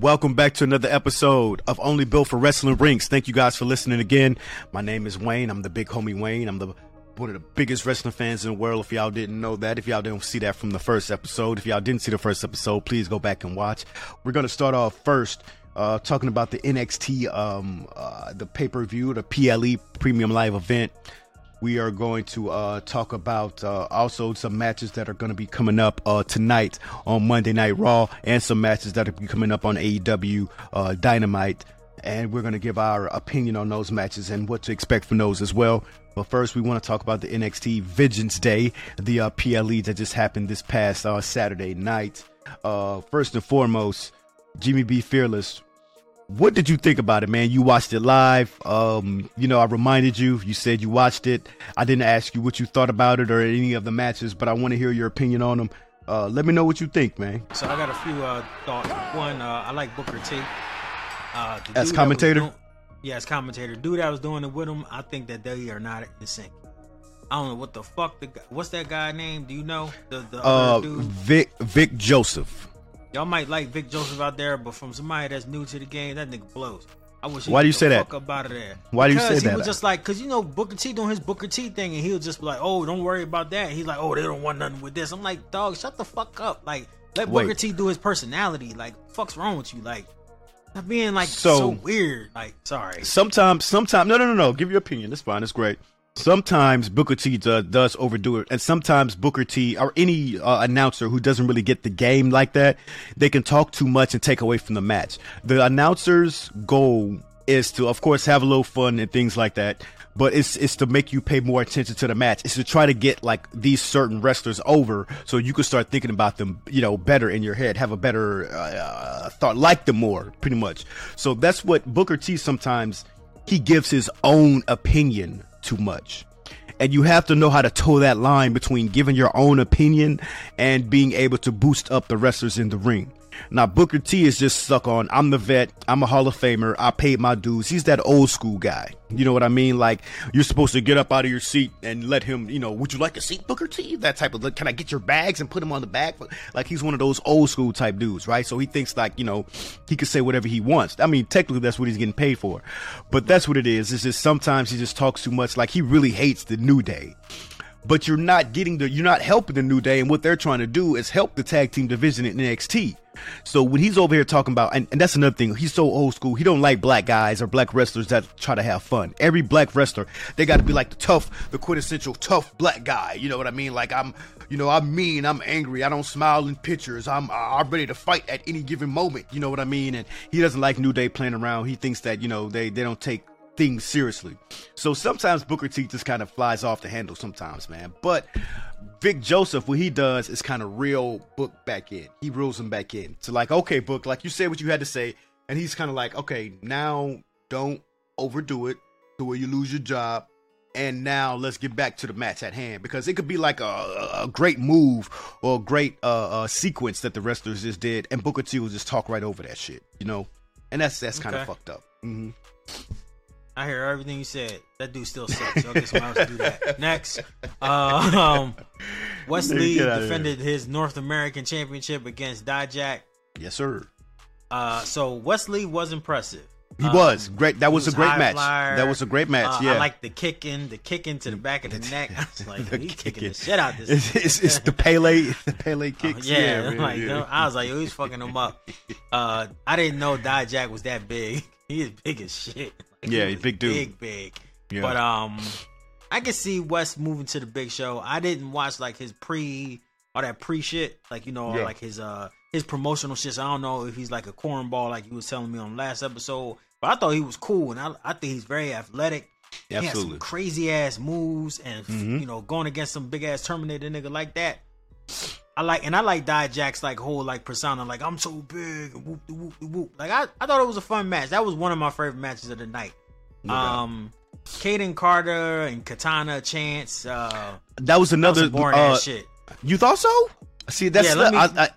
Welcome back to another episode of Only Built for Rasslin Rinx. Thank you guys for listening again. My name is Wayne. I'm the big homie Wayne. I'm the one of the biggest wrestling fans in the world. If y'all didn't know that, if y'all didn't see that from the first episode, if y'all didn't see the first episode, please go back and watch. We're gonna start off first uh, talking about the NXT, um, uh, the pay per view, the PLE Premium Live event. We are going to uh, talk about uh, also some matches that are going to be coming up uh, tonight on Monday Night Raw, and some matches that are coming up on AEW uh, Dynamite. And we're going to give our opinion on those matches and what to expect from those as well. But first, we want to talk about the NXT Vengeance Day, the uh, PLE that just happened this past uh, Saturday night. first and foremost, Jimmy B Fearless what did you think about it, man? You watched it live. Um, you know, I reminded you. You said you watched it. I didn't ask you what you thought about it or any of the matches, but I want to hear your opinion on them. Uh, let me know what you think, man. So I got a few uh, thoughts. One, uh, I like Booker T. Uh, as commentator. Doing, yeah, as commentator. Dude, I was doing it with him. I think that they are not in sync. I don't know what the fuck. The what's that guy name? Do you know the the uh, Vic Vic Joseph. Y'all might like Vic Joseph out there, but from somebody that's new to the game, that nigga blows. I wish. Why do you say that? About it there. Why do you say he that? He was just like, cause you know Booker T doing his Booker T thing, and he'll just be like, "Oh, don't worry about that." He's like, "Oh, they don't want nothing with this." I'm like, "Dog, shut the fuck up!" Like, let Wait. Booker T do his personality. Like, fuck's wrong with you? Like, not being like so, so weird. Like, sorry. Sometimes, sometimes, no, no, no, no. Give your opinion. It's fine. It's great sometimes Booker T does, does, overdo it, and sometimes Booker T or any uh, announcer who doesn't really get the game like that, they can talk too much and take away from the match. The announcer's goal is to, of course, have a little fun and things like that. But it's it's to make you pay more attention to the match. It's to try to get like these certain wrestlers over, so you can start thinking about them, you know, better in your head, have a better uh, thought, like them more, pretty much. So that's what Booker T sometimes he gives his own opinion too much. And you have to know how to toe that line between giving your own opinion and being able to boost up the wrestlers in the ring. Now Booker T is just stuck on I'm the vet, I'm a Hall of Famer, I paid my dues. He's that old school guy. You know what I mean? Like you're supposed to get up out of your seat and let him, you know, would you like a seat, Booker T? That type of can I get your bags and put him on the back? Like he's one of those old school type dudes, right? So he thinks like, you know, he can say whatever he wants. I mean, technically that's what he's getting paid for. But that's what it is. It's just sometimes he just talks too much. Like he really hates the new day but you're not getting the you're not helping the New Day, and what they're trying to do is help the tag team division in NXT. So when he's over here talking about, and, and that's another thing, he's so old school. He don't like black guys or black wrestlers that try to have fun. Every black wrestler, they got to be like the tough, the quintessential tough black guy. You know what I mean? Like I'm, you know, I'm mean, I'm angry, I don't smile in pictures. I'm, I'm ready to fight at any given moment. You know what I mean? And he doesn't like New Day playing around. He thinks that you know they they don't take things seriously. So sometimes Booker T just kind of flies off the handle sometimes, man. But Vic Joseph, what he does is kind of real Book back in. He reels him back in to like, okay, Book, like you said what you had to say, and he's kind of like, okay, now don't overdo it to where you lose your job. And now let's get back to the match at hand because it could be like a, a great move or a great uh, uh, sequence that the wrestlers just did, and Booker T will just talk right over that shit, you know. And that's that's kind of fucked up. Mm-hmm. I hear everything you said. That dude still sucks. Y'all get someone else to do that. Next, uh, um, Wes Lee defended his North American Championship against Dijak. Yes, sir. Uh, so Wes Lee was impressive. He um, was great. That was, was, a great match. Flyer. That was a great match. Uh, yeah, I like the kicking, the kicking to the back of the neck. I was like, he's kicking the shit out this. It's, it's, it's the Pele, the Pele kicks. Uh, yeah, yeah, like, yeah. I was like, yo, he's fucking him up. Uh, I didn't know Dijak was that big. He is big as shit. Yeah, he's big dude. Big, big. Yeah. But um, I can see Wes moving to the big show. I didn't watch like his pre all that pre shit, like you know, yeah. like his uh his promotional shit. So I don't know if he's like a cornball, like he was telling me on last episode. But I thought he was cool, and I I think he's very athletic. Yeah, Absolutely, crazy ass moves, and mm-hmm. you know, going against some big ass Terminator nigga like that. I like and I like Dijak's like whole like persona, like I'm so big, whoop whoop whoop. Like I, I thought it was a fun match. That was one of my favorite matches of the night. No um, Kayden Carter and Katana Chance. Uh, that was another that was boring uh, shit. You thought so? See, that's yeah, the, me, I, I,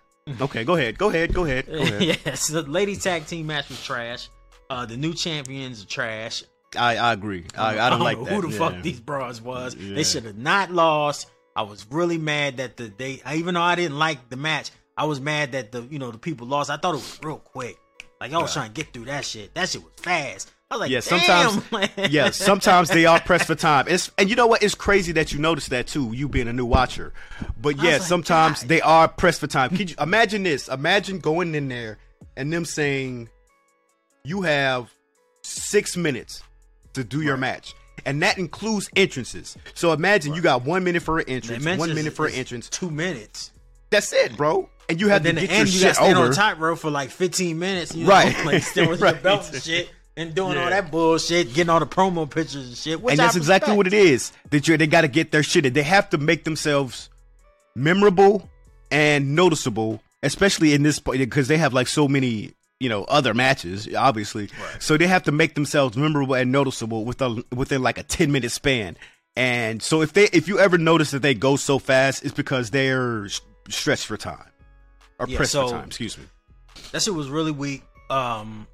okay. Go ahead. Go ahead. Go ahead. Go ahead. yes, the ladies tag team match was trash. Uh, the new champions are trash. I, I agree. I, I don't, like who the yeah. fuck these bras was. Yeah. They should have not lost. I was really mad that the they even though I didn't like the match, I was mad that the you know the people lost. I thought it was real quick. Like I was trying to get through that shit. That shit was fast. I was like, yeah, sometimes, yeah, sometimes they are pressed for time. It's and you know what? It's crazy that you notice that too. You being a new watcher, but yeah, like, sometimes God. they are pressed for time. Could you imagine this? Imagine going in there and them saying, "You have six minutes to do your match." And that includes entrances. So imagine you got one minute for an entrance, one minute for an entrance. Two minutes. That's it, bro. And you have And then to the get your end, you got shit to stand over. on tightrope for like 15 minutes. You Right. Like still with your Right. belt and shit. And doing Yeah. all that bullshit, getting all the promo pictures and shit. Which and that's exactly what it is. That you they got to get their shit. in. They have to make themselves memorable and noticeable, especially in this because they have like so many you know other matches, obviously. So they have to make themselves memorable and noticeable within within like a ten minute span. And so if they if you ever notice that they go so fast, it's because they're stretched for time or Yeah, pressed so- for time. Excuse me. That shit was really weak. Um,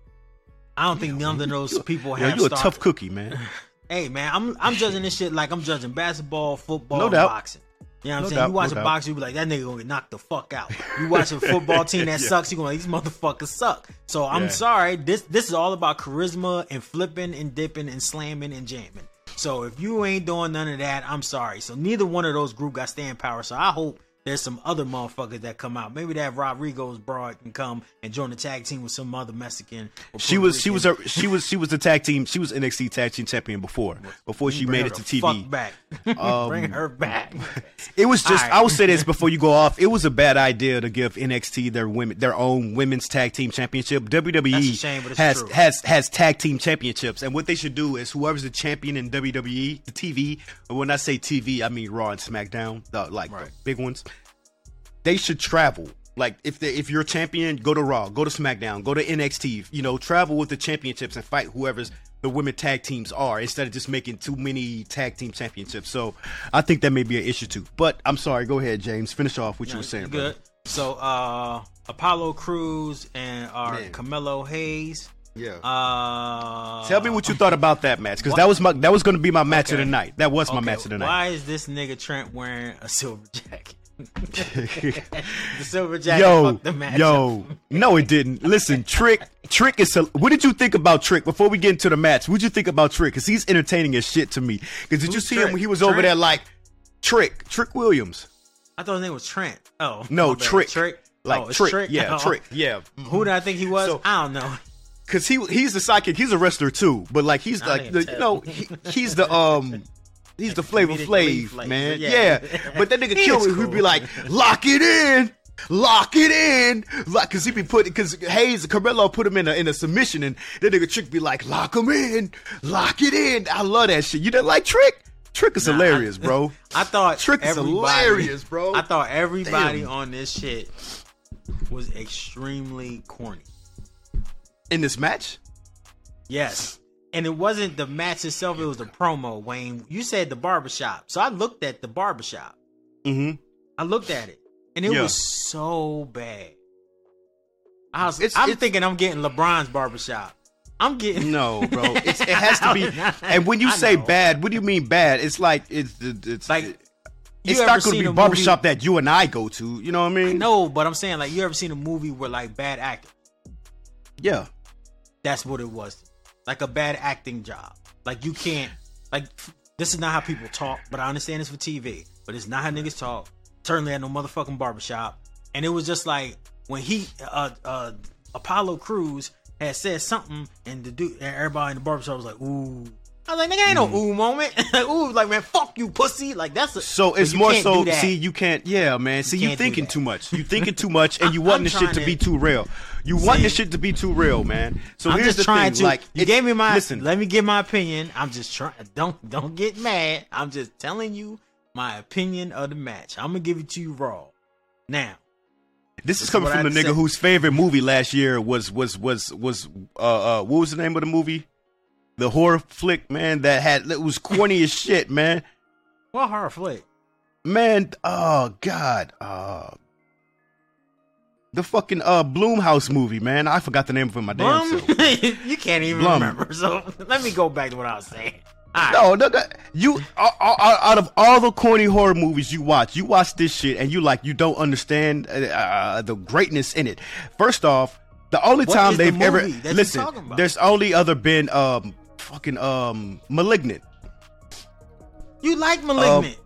I don't think none of those people Yeah, have. you a tough cookie, man. Hey man, I'm I'm judging this shit like I'm judging basketball, football, No doubt. boxing. You know what I'm No saying? doubt, you watch no a boxer, you be like, that nigga gonna get knocked the fuck out. You watch a football team that Yeah. sucks, you gonna like, these motherfuckers suck. So I'm Yeah. sorry, this this is all about charisma and flipping and dipping and slamming and jamming. So if you ain't doing none of that, I'm sorry. So neither one of those group got staying power. So I hope there's some other motherfuckers that come out. Maybe that Rodrigo's broad can come and join the tag team with some other Mexican. She was she was Rican. a, she was she was the tag team she was NXT tag team champion before before she made her it to TV. Fuck back. Um, Bring her back. It was just Alright. I will say this before you go off. It was a bad idea to give NXT their women their own women's tag team championship. WWE shame, has true. has has tag team championships, and what they should do is whoever's the champion in WWE, the TV. When I say TV, I mean Raw and SmackDown, the like Right. the big ones. They should travel. Like if they, if you're a champion, go to Raw, go to SmackDown, go to NXT. You know, travel with the championships and fight whoever's the women tag teams are instead of just making too many tag team championships. So I think that may be an issue too. But I'm sorry. Go ahead, James. Finish off what you were saying. Good. brother. So uh Apollo Crews and our Man. Carmelo Hayes. Yeah. Uh Tell me what you thought about that match because that was my that was going to be my match of the night. That was my okay, match of the night. Why is this nigga Trent wearing a silver jacket? the silver jacket yo, fucked the match. yo, no, it didn't. Listen, Trick, Trick is. What did you think about Trick before we get into the match? What did you think about Trick? Because he's entertaining as shit to me. Because did you Who's see him when he was over there like Trick, Trick Williams? I thought his name was Trent. Oh No. Trick, Trick. like oh, it's Trick, yeah, Oh. Trick, yeah. Who did I think he was? So- I don't know. Because he he's the sidekick. He's a wrestler too, but like he's I like the, you know he, he's the um. He's the Flavor Flav, man. yeah. Yeah. But that nigga kill me. He'd be like, lock it in. Lock it in, like, cause he be putting, cause Hayes, Carmelo put him in a in a submission, and that nigga Trick be like, lock him in, lock it in. I love that shit. You didn't like Trick? Trick is Nah, hilarious, I- bro. I thought Trick is hilarious, bro. I thought everybody Damn. on this shit was extremely corny. In this match, Yes. And it wasn't the match itself, it was the promo, Wayne. You said the barbershop. So I looked at the barbershop. mm-hmm. I looked at it. And it Yeah. was so bad. I was It's- I'm it's- thinking I'm getting LeBron's barbershop. I'm getting No, bro. It's, it has to be. And when you I say know. bad, what do you mean bad? It's like it's it's Like, it's not going to be a barbershop movie- that you and I go to. You know what I mean? No, but I'm saying like you ever seen a movie where like bad acting? Yeah. That's what it was. Like a bad acting job. Like you can't like this is not how people talk, but I understand it's for TV. But it's not how niggas talk. Certainly at no motherfucking barbershop. And it was just like when he uh uh Apollo Crews had said something and the dude and everybody in the barbershop was like, ooh. I was like, nigga, ain't no ooh moment. ooh, like man, fuck you, pussy. Like that's a, Mm. So it's more so. See, you can't. Yeah, man. See, you can't thinking too much. You thinking too much, and you want I'm this shit to to- be too real. You want See- this shit to be too real, man. So I'm here's just the trying thing. to. Like, you gave me my. listen. Let me give my opinion. I'm just trying. Don't don't get mad. I'm just telling you my opinion of the match. I'm gonna give it to you raw. Now, This This is coming from the nigga said. whose favorite movie last year was was was was uh uh what was the name of the movie? The horror flick, man, that had it was corny as shit, man. what horror flick? Man, oh god, uh the fucking uh Blumhouse movie, man. I forgot the name of it my damn self. you can't even Blum. remember. So let me go back to what I was saying. Right. No, no, that- you out out of all the corny horror movies you watch, you watch this shit and you like you don't understand uh, uh, the greatness in it. First off, The only What time they've ever movie listen, there's only other been um fucking um malignant. You like Malignant?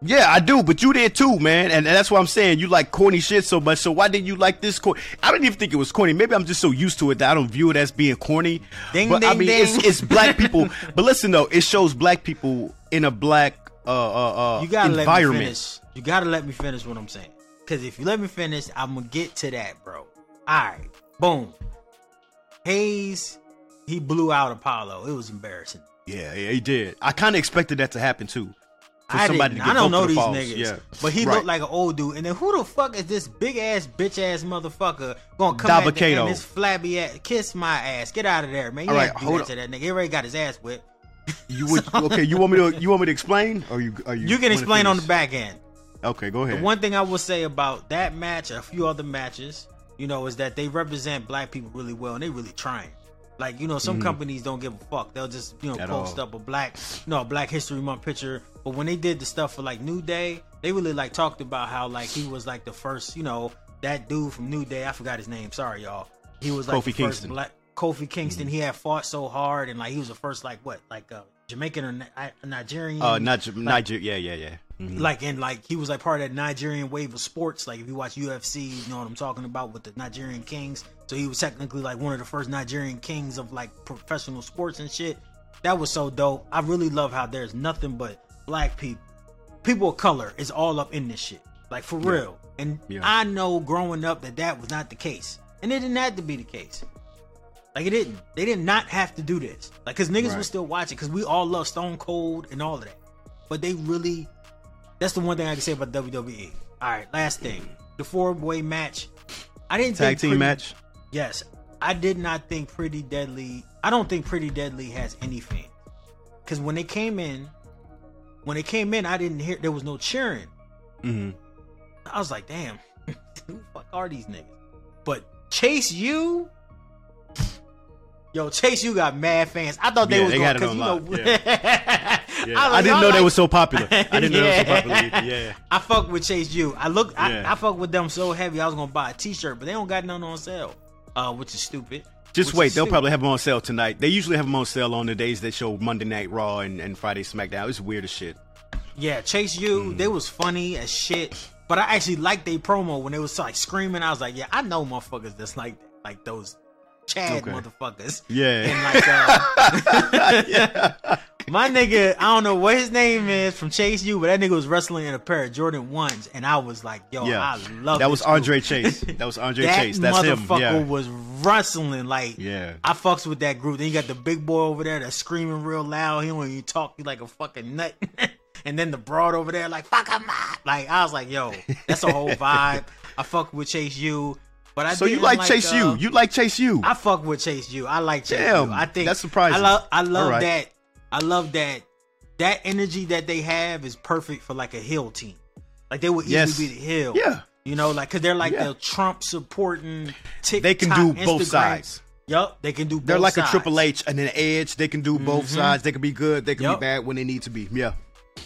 Yeah, I do, but you did too, man, and, and that's what I'm saying. You like corny shit so much, so why didn't you like this corny? I didn't even think it was corny. Maybe I'm just so used to it that I don't view it as being corny. Ding, but I mean, ding. it's it's black people. but listen though, it shows black people in a black uh uh, uh you gotta let me finish. You gotta let me finish what I'm saying. Because if you let me finish, I'm gonna get to that, bro. All right, boom. Hayes, he blew out Apollo. It was embarrassing. Yeah, yeah, he did. I kind of expected that to happen too. For I, didn't, I don't know the these falls. niggas, Yeah, but he Right. looked like an old dude. And then who the fuck is this big ass bitch ass motherfucker gonna come at the Dabba-Kato. this flabby ass, kiss my ass, get out of there, man. You All right, hold that to that nigga. He already got his ass whipped. You would okay? You want me to you want me to explain or you are you? You can explain on the back end. Okay, go The ahead. one thing I will say about that match, a few other matches, you know, is that they represent black people really well and they really trying. Like, you know, some companies don't give a fuck. They'll just, you know, Mm-hmm. At post all. up a black, you know, a Black History Month picture. But when they did the stuff for like New Day, they really like talked about how like he was like the first, you know, that dude from New Day. I forgot his name. Sorry, y'all. He was like Kofi the first Kingston. black Kofi Kingston. He had fought so hard and like he was the first like what, like uh, Jamaican or Ni- Nigerian. uh, Niger, Niger, yeah, yeah, yeah. Mhm. Like and like he was like part of that Nigerian wave of sports. Like if you watch UFC, you know what I'm talking about with the Nigerian Kings. So he was technically like one of the first Nigerian kings of like professional sports and shit. That was so dope. I really love how there's nothing but black people, people of color is all up in this shit. Like for real. And Yeah. I know growing up that that was not the case, and it didn't have to be the case. Like it didn't. They did not have to do this. Like, cause niggas Right. was still watching. Cause we all love Stone Cold and all of that. But they really. That's the one thing I can say about WWE. All right, last thing. The four way match. I didn't Tag think team Pretty- match. Yes, I did not think Pretty Deadly. I don't think Pretty Deadly has any fans. Cause when they came in, when they came in, I didn't hear there was no cheering. hmm I was like, damn, who the fuck are these niggas? But Chase U. yo, Chase U got mad fans. I thought they Yeah, was they going had it because you know. lock, I, Yeah. I, like, didn't know they were so popular. I didn't know they were so popular. Either. Yeah. I fuck with Chase U. I look, I, Yeah. I fuck with them so heavy. I was gonna buy a T-shirt, but they don't got none on sale, uh, which is stupid. Just Which wait, they'll stupid. probably have them on sale tonight. They usually have them on sale on the days that show Monday Night Raw and, and Friday SmackDown. It's weird as shit. Yeah, Chase U, Mm. they was funny as shit. But I actually liked their promo when they was like screaming. I was like, yeah, I know motherfuckers that's like like those Chad Okay. motherfuckers. Yeah. And like uh, yeah. my nigga, I don't know what his name is from Chase U, but that nigga was wrestling in a pair of Jordan ones, and I was like, yo, Yeah. I love That was. Andre Chase. That was Andre that Chase. That's him. motherfucker Yeah. was wrestling like Yeah. I fucks with that group. Then you got the big boy over there that's screaming real loud. He don't even talk. He like a fucking nut. and then the broad over there like fuck him up. Like I was like, yo, that's a whole vibe. I fuck with Chase U, but I So you didn't like Chase uh, U? You like Chase U? I fuck with Chase U. I like Chase Damn, U. I think that's surprising. I love I love right. that. I love that that energy that they have is perfect for like a hill team. Like they would easily Yes. be the hill. Yeah. You know, like cause they're like Yeah. the Trump supporting TikTok, They can do both sides. Yup, they can do. Both. They're like sides. a Triple H and an Edge. They can do both sides. They can be good. They can Yup. be bad when they need to be. Yeah.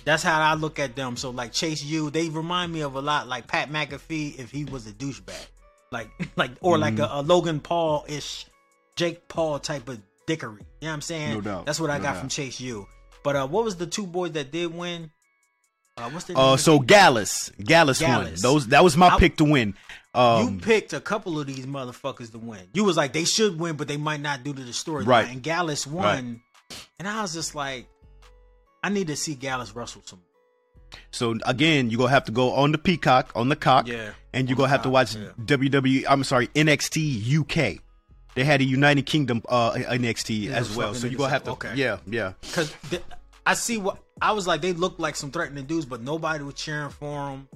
That's how I look at them. So like Chase U, they remind me of a lot like Pat McAfee if he was a douchebag, like like or like Mm-hmm. a, a Logan Paul ish, Jake Paul type of dickery. You know what I'm saying? No doubt. That's what I No got doubt. from Chase U. But uh, what was the two boys that did win? Uh, what's their Uh, so Gallus, Gallus, won. Those that was my I- pick to win. you Um, picked a couple of these motherfuckers to win. You was like they should win, but they might not due to the story. Right. And Gallus won, and I was just like, I need to see Gallus wrestle some. So again, you're gonna have to go on the Peacock on the cock, Yeah, and you on gonna have to watch yeah. WWE. I'm sorry, NXT UK. They had a United Kingdom uh, NXT Yeah, as well. So you niggas gonna have to. Okay. Yeah, yeah. Cause I see what I was like. They looked like some threatening dudes, but nobody was cheering for them.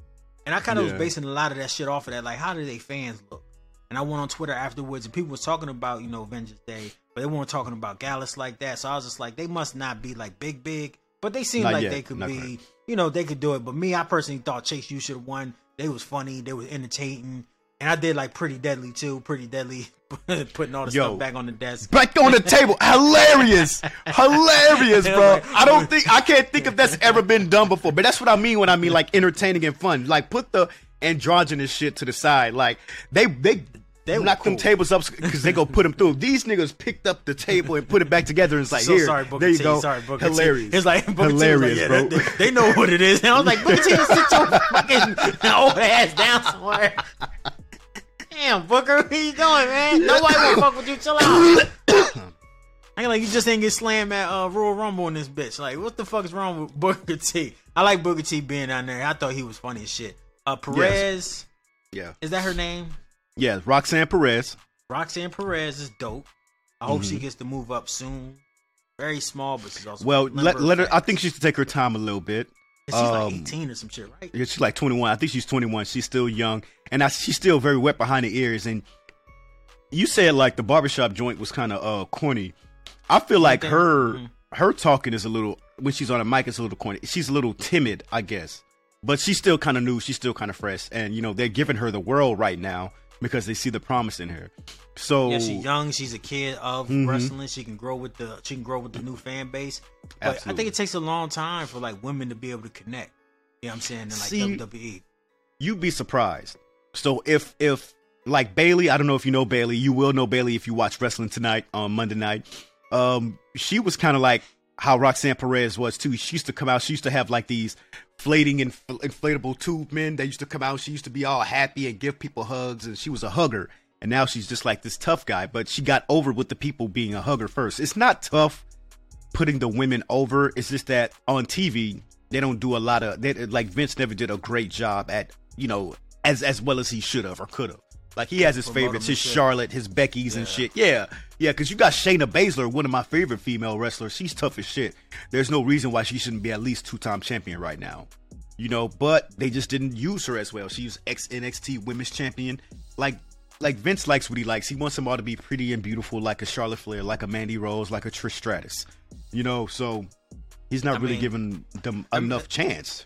And I kind of Yeah. was basing a lot of that shit off of that. Like, how do they fans look? And I went on Twitter afterwards, and people was talking about you know Vengeance Day, but they weren't talking about Gallus like that. So I was just like, they must not be like big, big, but they seem Not like yet. they could Not be. quite. You know, they could do it. But me, I personally thought Chase U should have won. They was funny. They was entertaining. And I did like Pretty Deadly too. Pretty Deadly putting all the Yo. stuff back on the desk. Back on the table, hilarious, hilarious, bro. I don't think I can't think if that's ever been done before. But that's what I mean when I mean like entertaining and fun. Like put the androgynous shit to the side. Like they they They knock them tables up because they go put them through. These niggas picked up the table and put it back together. And it's like, so here, sorry, Booker there you T. go. Sorry, Booker T. Hilarious. It's like Booker Hilarious, T bro. like, yeah, that- they know what it is. And I was like, Booker T, sit your fucking old ass down somewhere. Damn, Booker, what you doing, man? Nobody wanna fuck with you. Chill out. I ain't like you just ain't get slammed at uh, Royal Rumble in this bitch. Like, what the fuck is wrong with Booker T? I like Booker T being down there. I thought he was funny as shit. Uh, Perez, yeah, is that her name? Yeah. Roxanne Perez. Roxanne Perez is dope. I hope she gets to move up soon. Very small, but she's also Mm-hmm. Well, let, let her. I think she should take her time a little bit. And she's like um, 18 or some shit, right? Yeah, she's like 21. I think she's 21. She's still young, and I, she's still very wet behind the ears. And you said like the barbershop joint was kind of uh corny. I feel like her mhm. her talking is a little when she's on a mic it's a little corny. She's a little timid, I guess, but she's still kind of new. She's still kind of fresh, and you know they're giving her the world right now because they see the promise in her. So Yeah, she's young. She's a kid of Mhm. wrestling. She can grow with the she can grow with the new fan base. But I think it takes a long time for like women to be able to connect. You know what I'm saying? In like. See- WWE. you'd be surprised. So if if like Bayley, I don't know if you know Bayley, you will know Bayley if you watch wrestling tonight on Monday night. Um, she was kind of like how Roxanne Perez was too. She used to come out. She used to have like these flating and inflatable tube men. They used to come out. She used to be all happy and give people hugs, and she was a hugger. And now she's just like this tough guy. But she got over with the people being a hugger first. It's not tough putting the women over. It's just that on TV they don't do a lot of they, like Vince never did a great job at you know as as well as he should have or could have. Like he has his favorites, his shit. Charlotte, his Becky's and shit. Yeah, yeah. Because you got Shayna Baszler, one of my favorite female wrestlers. She's tough as shit. There's no reason why she shouldn't be at least two time champion right now. You know, but they just didn't use her as well. She's ex NXT Women's Champion. Like like Vince likes what he likes. He wants them all to be pretty and beautiful, like a Charlotte Flair, like a Mandy Rose, like a Trish Stratus. You know, so he's not I really mean, giving them enough chance.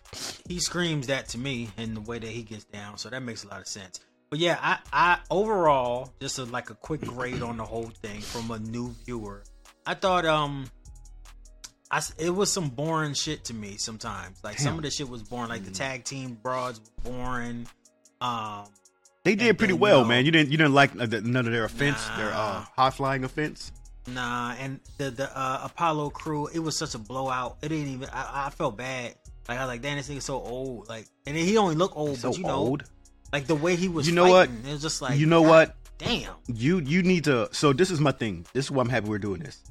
he screams that to me in the way that he gets down, so that makes a lot of sense. But yeah, I, I overall just a, like a quick grade on the whole thing from a new viewer. I thought um, I it was some boring shit to me sometimes. Like some of the shit was boring. Like the tag team broads were boring. Um, They did pretty then, well, you know- man. You didn't you didn't like uh, none of their offense, their uh, high flying offense. Nah, and the the uh, Apollo Crews, it was such a blowout. It didn't even. I, I felt bad. Like I was like, damn, this nigga's so old. Like, and then he only looked old, So but you know, old. Like the way he was. You know what? fighting, It was just like, you know what? Damn. You you need to. So this is my thing. This is why I'm happy we're doing this.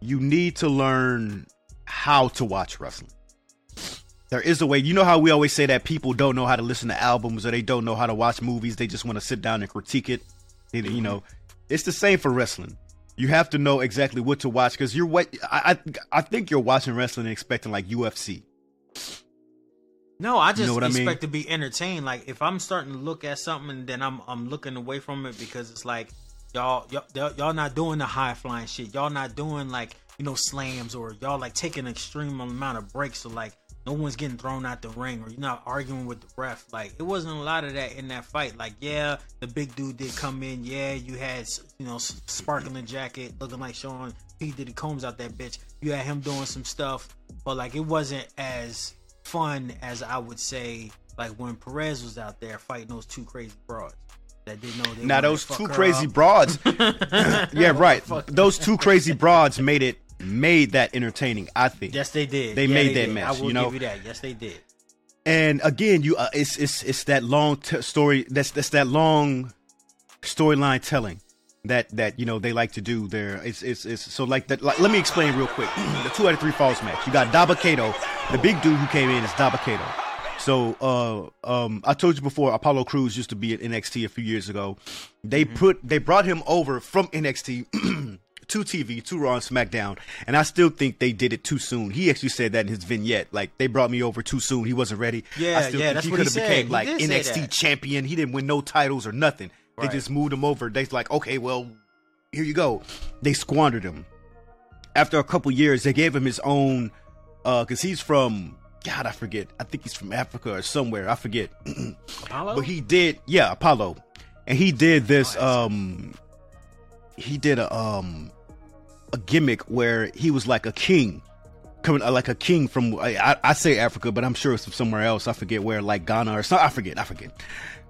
You need to learn how to watch wrestling. There is a way. You know how we always say that people don't know how to listen to albums or they don't know how to watch movies. They just want to sit down and critique it. They- You know, it's the same for wrestling. You have to know exactly what to watch because you're what I, I I think you're watching wrestling and expecting like UFC. No, I just know what I mean? expect to be entertained. Like if I'm starting to look at something, then I'm I'm looking away from it because it's like y'all y'all, y'all not doing the high flying shit. Y'all not doing like you know slams or y'all like taking an extreme amount of breaks. So like no one's getting thrown out the ring or you're not arguing with the ref. Like it wasn't a lot of that in that fight. Like yeah, the big dude did come in. Yeah, you had you know sparkling jacket looking like Sean P Diddy Combs out that bitch. You had him doing some stuff, but like it wasn't as fun as I would say like when Perez was out there fighting those two crazy broads that didn't know they Now those two crazy up. broads, yeah, right. Those two crazy broads made it made that entertaining. I think. Yes, they did. They Yeah, made that did. mess, I will you know? give you that. Yes, they did. And again, you uh, it's it's it's that long t- story. That's that's that long storyline telling that that you know they like to do. There, it's it's it's so like that. Like, let me explain real quick. the two out of three falls match. You got Dabba-Kato, the big dude who came in is Dabba-Kato. So uh um I told you before Apollo Crews used to be at NXT a few years ago. They put they brought him over from NXT to TV, to Raw and SmackDown, and I still think they did it too soon. He actually said that in his vignette, like they brought me over too soon. He wasn't ready. Yeah, I still yeah, think that's he could have became He like NXT champion. He didn't win no titles or nothing. Right. They just moved him over. They like, okay, well, here you go. They squandered him. After a couple years, they gave him his own, uh, cause he's from God, I forget. I think he's from Africa or somewhere. I forget. Apollo? But he did, yeah, Apollo, and he did this. Oh, Um, he did a um a gimmick where he was like a king, coming uh, like a king from I, I, I say Africa, but I'm sure it's from somewhere else. I forget where, like Ghana or something. I forget. I forget.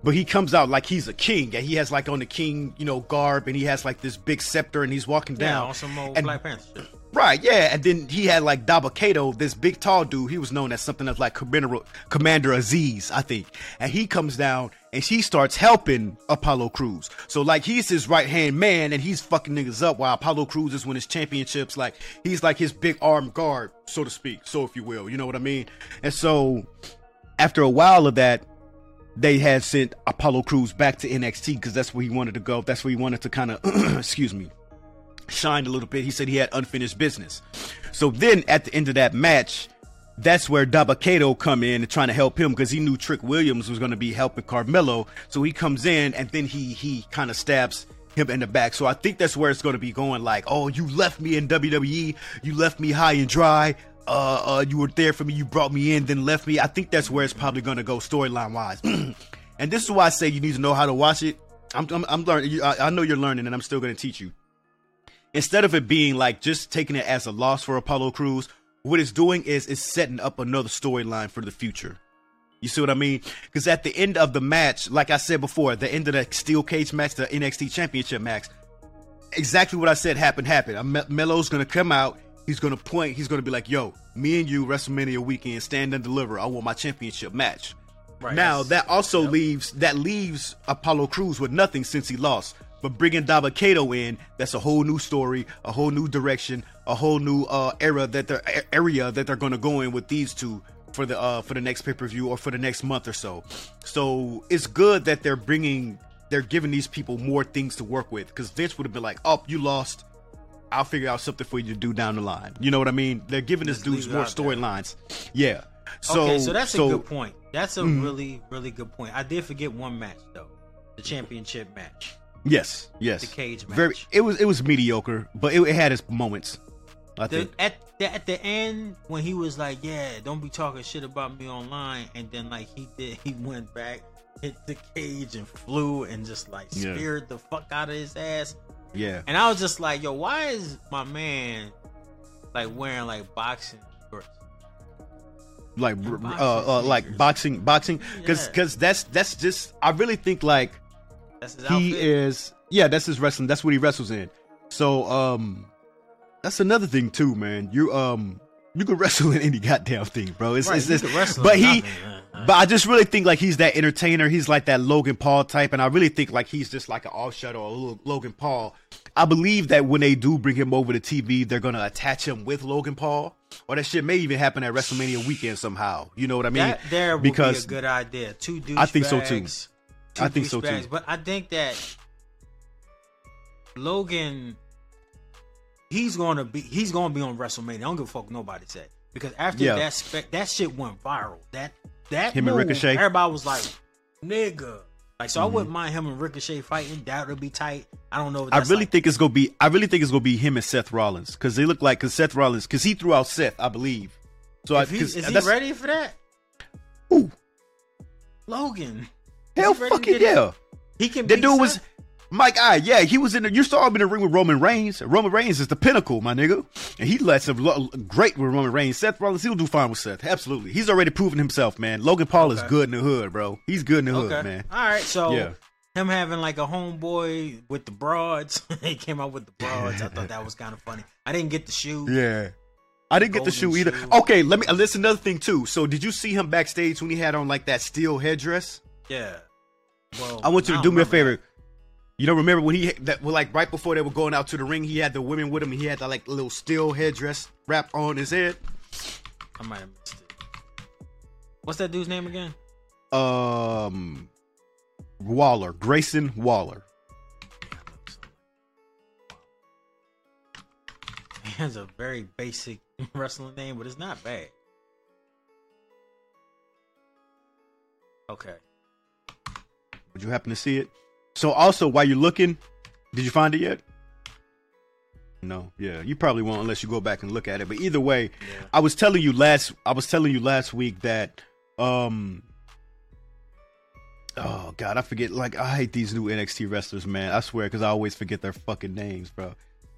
But he comes out like he's a king, and he has like on the king, you know, garb, and he has like this big scepter, and he's walking Yeah, down. on some old And- Black Panther shit. Right, yeah, and then he had like Dabba-Kato, this big tall dude. He was known as something of like Commander, Commander Azeez, I think. And he comes down and he starts helping Apollo Crews. So like he's his right hand man, and he's fucking niggas up while Apollo Crews is winning his championships. Like he's like his big armed guard, so to speak, so if you will, you know what I mean. And so after a while of that, they had sent Apollo Crews back to NXT because that's where he wanted to go. That's where he wanted to kind of, excuse me, shine a little bit. He said he had unfinished business. So then at the end of that match, that's where Dabba-Kato come in and trying to help him because he knew Trick Williams was going to be helping Carmelo. So he comes in and then he he kind of stabs him in the back. So I think that's where it's going to be going. Like, oh, you left me in WWE, you left me high and dry. Uh, uh, you were there for me, you brought me in, then left me. I think that's where it's probably to go storyline wise. and this is why I say you need to know how to watch it. I'm I'm, I'm learning. I, know you're learning, and I'm still to teach you instead of it being like just taking it as a loss for Apollo Crews, what it's doing is it's setting up another storyline for the future. You see what I mean? Because at the end of the match, like I said before, the end of the steel cage match, the NXT Championship match, exactly what I said happened. Happened. Melo's gonna come out. He's gonna point. He's gonna be like, "Yo, me and you, WrestleMania weekend, stand and deliver. I want my championship match." Right, now that also leaves that leaves Apollo Crews with nothing since he lost. But bringing Dabba-Kato in, that's a whole new story, a whole new direction, a whole new uh, era that they're area that they're going to go in with these two for the uh, for the next pay per view or for the next month or so. So it's good that they're bringing they're giving these people more things to work with because Vince would have been like, "Oh, you lost." I'll figure out something for you to do down the line. You know what I mean? They're giving this dudes more storylines. Yeah. So, okay, so that's so- a good point. That's a mm-hmm. really, really good point. I did forget one match though, the championship match. Yes, yes. The cage match. Very. It was it was mediocre, but it, it had its moments. I The, think. at the, at the end when he was like, "Yeah, don't be talking shit about me online," and then like he did, he went back, hit the cage, and flew, and just like Yeah. speared the fuck out of his ass. Yeah. And I was just like, "Yo, why is my man like wearing like boxing shorts?" Like uh, boxing uh like boxing boxing cuz Yeah. cuz that's that's just I really think like he is yeah, that's his wrestling. That's what he wrestles in. So um that's another thing too, man. You um you can wrestle in any goddamn thing, bro. It's Right, it's just but he nothing, but I just really think like he's that entertainer. He's like that Logan Paul type, and I really think like he's just like an offshoot or a little Logan Paul. I believe that when they do bring him over to TV, they're gonna attach him with Logan Paul, or that shit may even happen at WrestleMania weekend somehow. You know what I mean? that there would because be a good idea. Two douchebags. I think so, too. two I think so, too. But I think that Logan, he's gonna be he's gonna be on WrestleMania. I don't give a fuck nobody said because after Yeah. that spec that shit went viral. That that Him and Ricochet? everybody was like, nigga. Like so, I Mm-hmm. wouldn't mind him and Ricochet fighting. That would be tight. I don't know. If I really like- think it's gonna be. I really think it's gonna be him and Seth Rollins because they look like because Seth Rollins because he threw out Seth, I believe. So I, if he, 'cause is he ready for that? Ooh, Logan. Hell, he fucking yeah. He can. That beat dude was Seth? Mike I, yeah, he was in the you saw him in the ring with Roman Reigns. Roman Reigns is the pinnacle, my nigga. And he lets him lo- great with Roman Reigns. Seth Rollins, he'll do fine with Seth. Absolutely. He's already proven himself, man. Logan Paul is good in the hood, bro. He's good in the hood, man. All right. So Yeah. him having like a homeboy with the broads. he came out with the broads. I thought that was kind of funny. I didn't get the shoe. Yeah. I didn't get the shoe either. shoe. Okay, let me uh, listen another thing too. So did you see him backstage when he had on like that steel headdress? Yeah. Well, I want you to don't me a favor. You don't remember when he that well, like right before they were going out to the ring, he had the women with him. And he had that like little steel headdress wrapped on his head. I might have missed it. What's that dude's name again? Um, Waller, Grayson Waller. He has a very basic wrestling name, but it's not bad. Okay. Would you happen to see it? So also, while you're looking, did you find it yet? No, yeah, you probably won't unless you go back and look at it. But either way, Yeah. I was telling you last, I was telling you last week that, um, oh god, I forget. Like I hate these new NXT wrestlers, man. I swear, because I always forget their fucking names, bro.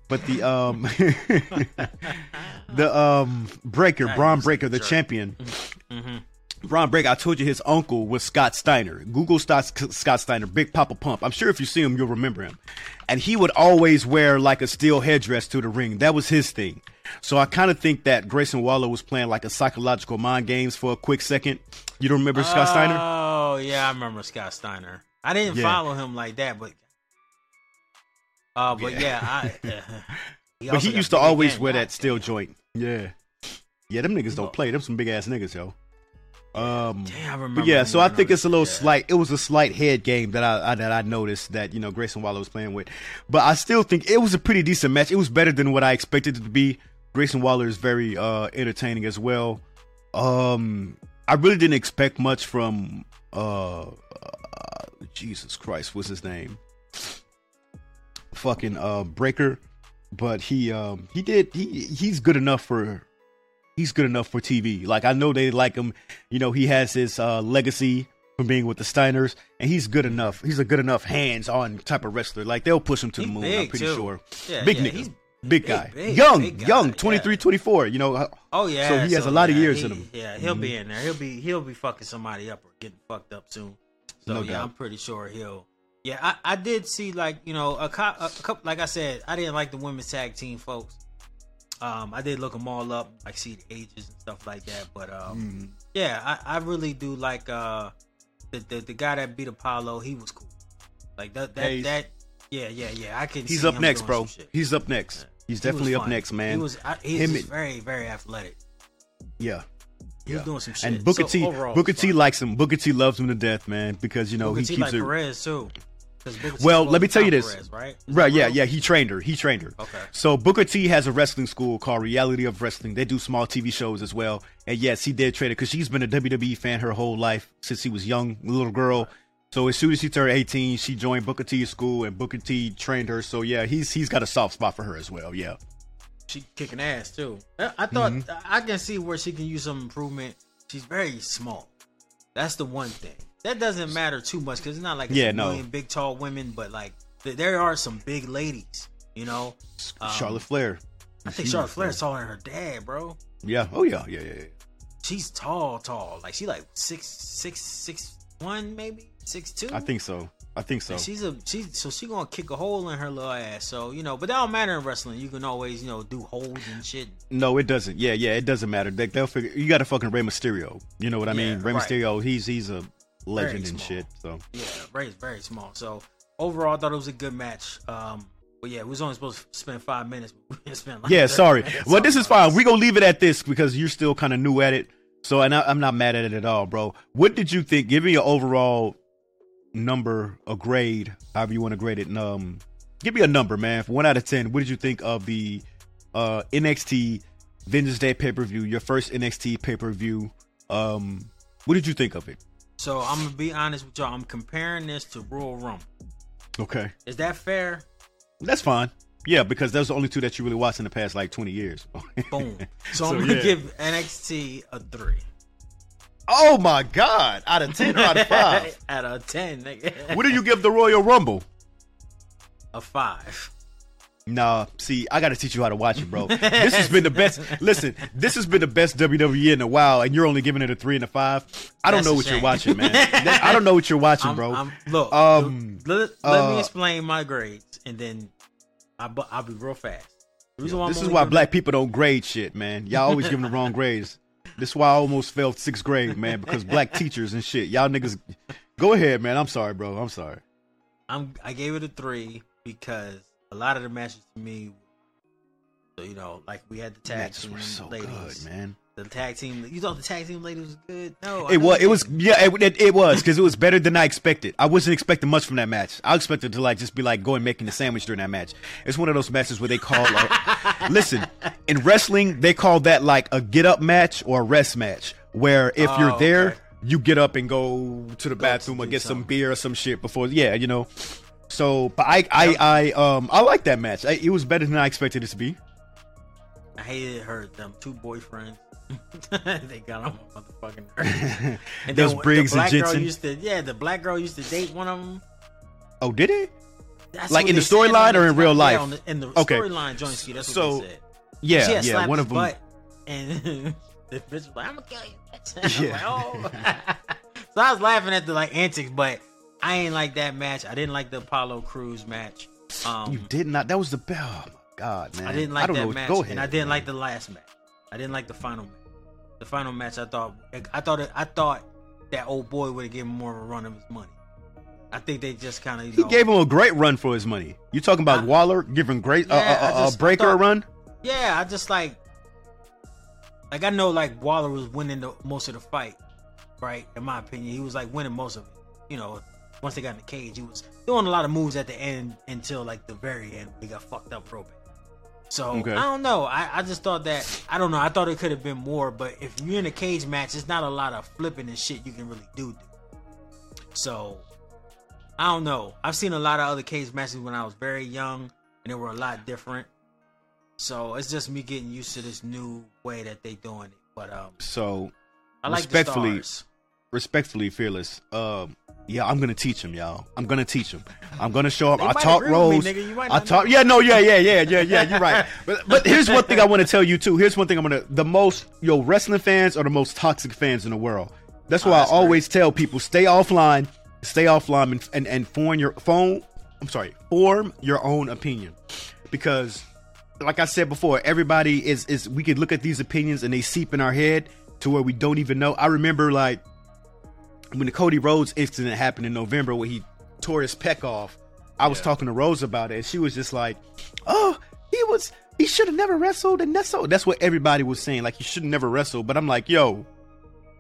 But the um, the um Breakker, That Bron Breakker, the jerk. champion. Mm-hmm. Ron Break, I told you his uncle was Scott Steiner. Google Scott, Scott Steiner, Big Papa Pump. I'm sure if you see him, you'll remember him. And he would always wear like a steel headdress to the ring. That was his thing. So I kind of think that Grayson Waller was playing like a psychological mind games for a quick second. You don't remember Scott Steiner? Oh yeah, I remember Scott Steiner. I didn't yeah. follow him like that, but uh, but yeah, yeah I. Uh, he but he used to always wear that steel joint. Yeah, yeah, them niggas don't play. Them some big ass niggas, yo. Um, Damn, but yeah, so I think it's a little yeah. slight. It was a slight head game that I, I, that I noticed that you know Grayson Waller was playing with, but I still think it was a pretty decent match. It was better than what I expected it to be. Grayson Waller is very uh, entertaining as well. Um, I really didn't expect much from uh, uh, Jesus Christ, what's his name? Fucking uh, Breakker, but he um, he did he he's good enough for he's good enough for TV. Like I know they like him. You know, he has his uh, legacy from being with the Steiners, and he's good enough. He's a good enough hands-on type of wrestler. Like they'll push him to the moon. I'm pretty too. sure. Yeah, big yeah, nigga. He's big, guy, big, young, big guy. young, 23, yeah. 24. You know. Oh yeah. So he has so, a lot of years he, in him. Yeah, he'll mm-hmm. be in there. He'll be he'll be fucking somebody up or getting fucked up soon. So no yeah, doubt. I'm pretty sure he'll. Yeah, I, I did see like you know a, co- a couple like I said I didn't like the women's tag team folks. Um, I did look them all up, like see the ages and stuff like that. But um, mm. yeah, I, I really do like uh the, the, the guy that beat Apollo. He was cool. Like that that that yeah yeah yeah. I can. He's up next, bro. He's up next. Yeah. He's definitely up next, man. He was he's very very athletic. Yeah. He's yeah. doing some shit. And Booker so T, Booker T likes him. Booker T loves him to death, man, because you know Booker he T keeps like it. Perez too. Well, let me tell you this. Right? Right, yeah, yeah. He trained her. He trained her. Okay. So Booker T has a wrestling school called Reality of Wrestling. They do small TV shows as well. And yes, he did train her because she's been a WWE fan her whole life since he was young, little girl. So as soon as she turned 18, she joined Booker T's school, and Booker T trained her. So yeah, he's he's got a soft spot for her as well. Yeah. She kicking ass too. I thought mm-hmm. I can see where she can use some improvement. She's very small. That's the one thing that doesn't matter too much because it's not like yeah, a million no. big tall women, but like th- there are some big ladies. You know, um, Charlotte Flair. I think Charlotte Flair is taller than her dad, bro. Yeah. Oh yeah. Yeah. Yeah. yeah. She's tall, tall. Like she like six, six, six, one maybe six two. I think so. I think so. And she's a she's so she gonna kick a hole in her little ass. So you know, but that don't matter in wrestling. You can always you know do holes and shit. No, it doesn't. Yeah, yeah, it doesn't matter. They, will figure. You got to fucking Rey Mysterio. You know what I yeah, mean? Rey right. Mysterio. He's he's a legend and shit. So yeah, very very small. So overall, I thought it was a good match. Um, but yeah, we was only supposed to spend five minutes. We spent like yeah, sorry. Well, this is fine. We gonna leave it at this because you're still kind of new at it. So, and I, am not mad at it at all, bro. What did you think? Give me your overall number, a grade, however you want to grade it. Um, give me a number, man. For one out of ten, what did you think of the uh NXT Vengeance Day pay per view? Your first NXT pay per view. Um, what did you think of it? So I'm gonna be honest with y'all. I'm comparing this to Royal Rumble. Okay. Is that fair? That's fine. Yeah, because those are the only two that you really watched in the past like 20 years. Boom. So, so I'm gonna yeah. give NXT a three. Oh my god! Out of ten or out of five? out of ten. what do you give the Royal Rumble? A five. Nah, see, I got to teach you how to watch it, bro. This has been the best. Listen, this has been the best WWE in a while, and you're only giving it a three and a five. I don't That's know what shame. you're watching, man. I don't know what you're watching, bro. I'm, I'm, look, um, let, let uh, me explain my grades, and then I, will be real fast. this is why black people don't grade shit, man. Y'all always giving the wrong grades. This is why I almost failed sixth grade, man, because black teachers and shit. Y'all niggas, go ahead, man. I'm sorry, bro. I'm sorry. I'm. I gave it a three because a lot of the matches to me, so you know, like we had the tag team so ladies, good, man. The tag team, you thought the tag team lady was good? No, it was. It was. Yeah, it, it, it was because it was better than I expected. I wasn't expecting much from that match. I expected to like just be like going making the sandwich during that match. It's one of those matches where they call. Like, listen, in wrestling, they call that like a get up match or a rest match, where if oh, you're there. Okay. You get up and go to the go bathroom to or get something. some beer or some shit before. Yeah, you know. So, but I, I. I, um, I like that match. I, it was better than I expected it to be. I hated her. Them two boyfriends. they got on my motherfucking nerves. And Those Briggs the black and Jensen. Girl used to, yeah, the black girl used to date one of them. Oh, did it? That's like in the storyline or in real life? Yeah, the, in the okay. storyline, Joinski. That's what so, they said. Yeah, yeah, one of them. and the bitch was like, "I'm gonna kill you." Bitch. Yeah. Like, oh. so I was laughing at the like antics, but I ain't like that match. I didn't like the Apollo Crews match. Um, you did not. That was the bell. Oh my god, man. I didn't like I that match, Go ahead, and I didn't man. like the last match. I didn't like the final match. The final match, I thought, I thought, it, I thought that old boy would have given more of a run of his money. I think they just kind of. He know, gave him a great run for his money. You talking about I, Waller giving great uh, yeah, uh, uh, just, Breakker thought, a run? Yeah, I just like, like I know like Waller was winning the most of the fight, right? In my opinion, he was like winning most of it. You know, once they got in the cage, he was doing a lot of moves at the end until like the very end. He got fucked up real bad. So okay. I don't know. I, I just thought that I don't know. I thought it could have been more, but if you're in a cage match, it's not a lot of flipping and shit you can really do. So I don't know. I've seen a lot of other cage matches when I was very young, and they were a lot different. So it's just me getting used to this new way that they doing it. But um, so I like respectfully, respectfully, fearless. Um, yeah, I'm gonna teach him, y'all. I'm gonna teach him. I'm gonna show him. I taught Rose. Me, I taught. Yeah, no, yeah, yeah, yeah, yeah, yeah. You're right. But but here's one thing I want to tell you too. Here's one thing I'm gonna. The most yo wrestling fans are the most toxic fans in the world. That's why oh, I always great. tell people stay offline, stay offline, and, and and form your phone. I'm sorry, form your own opinion, because like I said before, everybody is is we could look at these opinions and they seep in our head to where we don't even know. I remember like when the Cody Rhodes incident happened in November where he tore his pec off, I was yeah. talking to Rose about it, and she was just like, "Oh, he was he should have never wrestled," and that's so that's what everybody was saying, like he should have never wrestled. But I'm like, yo.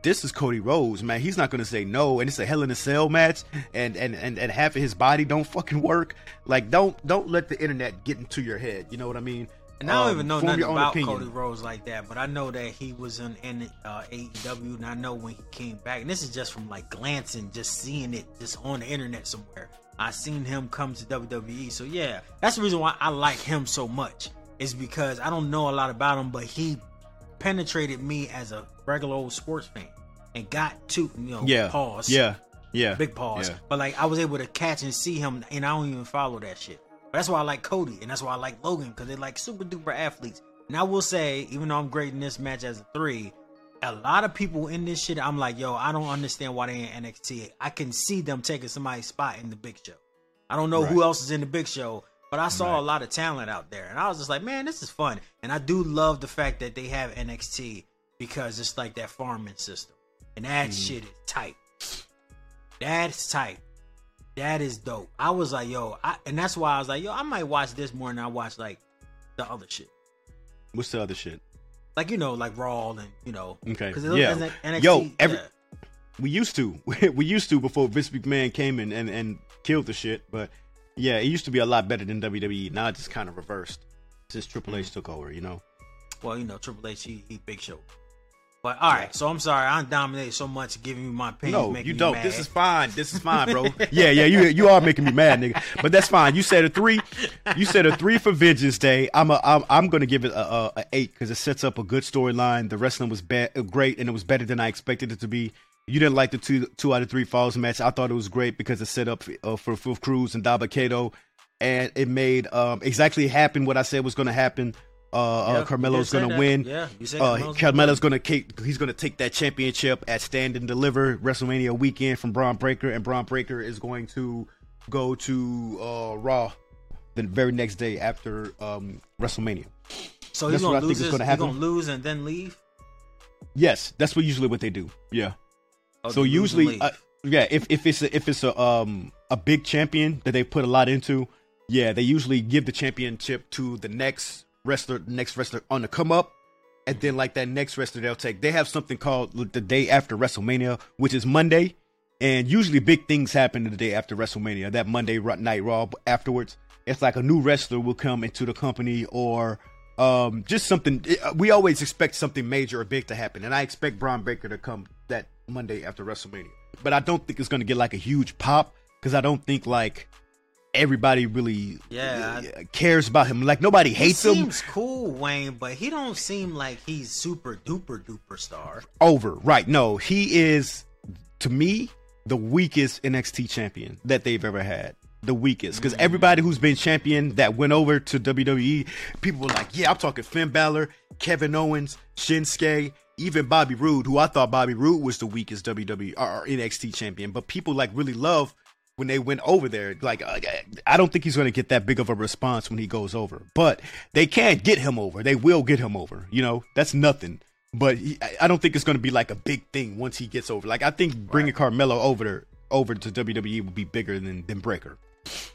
This is Cody Rhodes, man. He's not gonna say no, and it's a Hell in a Cell match, and and and, and half of his body don't fucking work. Like, don't don't let the internet get into your head. You know what I mean? And I don't um, even know nothing about opinion. Cody Rhodes like that, but I know that he was in, in uh, AEW, and I know when he came back, and this is just from like glancing, just seeing it just on the internet somewhere. I seen him come to WWE, so yeah, that's the reason why I like him so much. Is because I don't know a lot about him, but he penetrated me as a regular old sports fan and got to you know yeah pause yeah yeah big pause, yeah. but like I was able to catch and see him, and I don't even follow that shit. That's why I like Cody and that's why I like Logan because they're like super duper athletes. And I will say, even though I'm grading this match as a three, a lot of people in this shit, I'm like, yo, I don't understand why they in NXT. I can see them taking somebody's spot in the Big Show. I don't know right. who else is in the Big Show, but I saw right. a lot of talent out there, and I was just like, man, this is fun. And I do love the fact that they have NXT because it's like that farming system, and that mm. shit is tight. That's tight. That is dope. I was like, yo, I, and that's why I was like, yo, I might watch this more than I watch like the other shit. What's the other shit? Like you know, like Raw and you know, okay, yeah. NXT, yo, every yeah. we used to, we used to before Vince McMahon came in and and killed the shit, but yeah, it used to be a lot better than WWE. Now it's just kind of reversed since Triple H mm-hmm. took over. You know. Well, you know, Triple H he, he big show. But all right, so I'm sorry I dominated so much giving you my opinion. No, you don't. This is fine. This is fine, bro. yeah, yeah, you you are making me mad, nigga. But that's fine. You said a three. You said a three for Vengeance Day. I'm a I'm, I'm gonna give it a, a, a eight because it sets up a good storyline. The wrestling was bad, great, and it was better than I expected it to be. You didn't like the two two out of three falls match. I thought it was great because it set up uh, for for Crews and Dabba-Kato, and it made um, exactly happen what I said was to happen. Uh, yeah, uh, Carmelo's gonna that. win. Yeah, you said uh, Carmelo's gonna take, he's gonna take that championship at Stand and Deliver WrestleMania weekend from Bron Breakker, and Bron Breakker is going to go to uh, Raw the very next day after um, WrestleMania. So he's gonna lose. His, gonna he's gonna lose and then leave. Yes, that's what usually what they do. Yeah. Oh, so usually, uh, yeah, if if it's a, if it's a um a big champion that they put a lot into, yeah, they usually give the championship to the next wrestler, next wrestler on the come up, and then like that next wrestler they'll take. They have something called the day after WrestleMania, which is Monday, and usually big things happen the day after WrestleMania. That Monday night Raw afterwards, it's like a new wrestler will come into the company or um, just something. Uh, we always expect something major or big to happen, and I expect Bron Breakker to come that Monday after WrestleMania. But I don't think it's going to get like a huge pop because I don't think like everybody really yeah uh, cares about him. Like nobody hates he him. Seems cool, Wayne, but he don't seem like he's super duper duper star. Over, right? No, he is to me the weakest NXT champion that they've ever had. The weakest, because mm. everybody who's been champion that went over to WWE, people were like, "Yeah, I'm talking Finn Balor, Kevin Owens, Shinsuke, even Bobby Roode, who I thought Bobby Roode was the weakest WWE or NXT champion, but people like really love when they went over there. Like, uh, I don't think he's going to get that big of a response when he goes over, but they can't get him over. They will get him over. You know, that's nothing. But he, I don't think it's going to be like a big thing once he gets over. Like, I think bringing right. Carmelo over there, over to WWE would be bigger than than Breakker.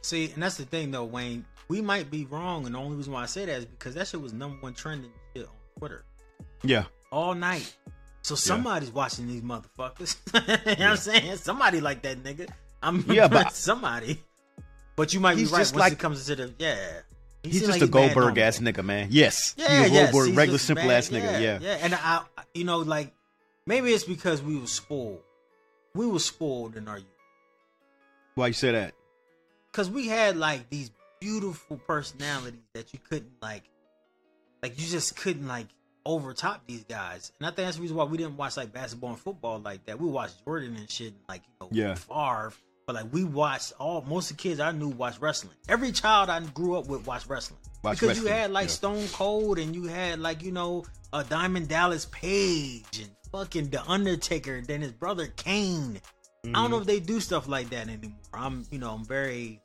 See, and that's the thing though, Wayne. We might be wrong, and the only reason why I say that is because that shit was number one trending shit on Twitter. Yeah. All night. So somebody's yeah. watching these motherfuckers. you know yeah. what I'm saying? Somebody like that nigga. I'm yeah, but somebody. But you might be right once like, it comes to the yeah. He he's just like a Goldberg ass nigga, man. Yes. Yeah, he's a yes, Goldberg, regular simple ass nigga. Yeah, yeah. And I, you know, like maybe it's because we were spoiled. We were spoiled in our youth. Why you say that? Because we had like these beautiful personalities that you couldn't like, like you just couldn't like overtop these guys. And I think that's the reason why we didn't watch like basketball and football like that. We watched Jordan and shit, and, like you know, yeah. Favre. But like we watched all most of the kids I knew watched wrestling. Every child I grew up with watched wrestling watch because wrestling. you had like yeah. Stone Cold and you had like you know a Diamond Dallas Page and fucking The Undertaker and then his brother Kane. Mm-hmm. I don't know mm-hmm. if they do stuff like that anymore. I'm you know I'm very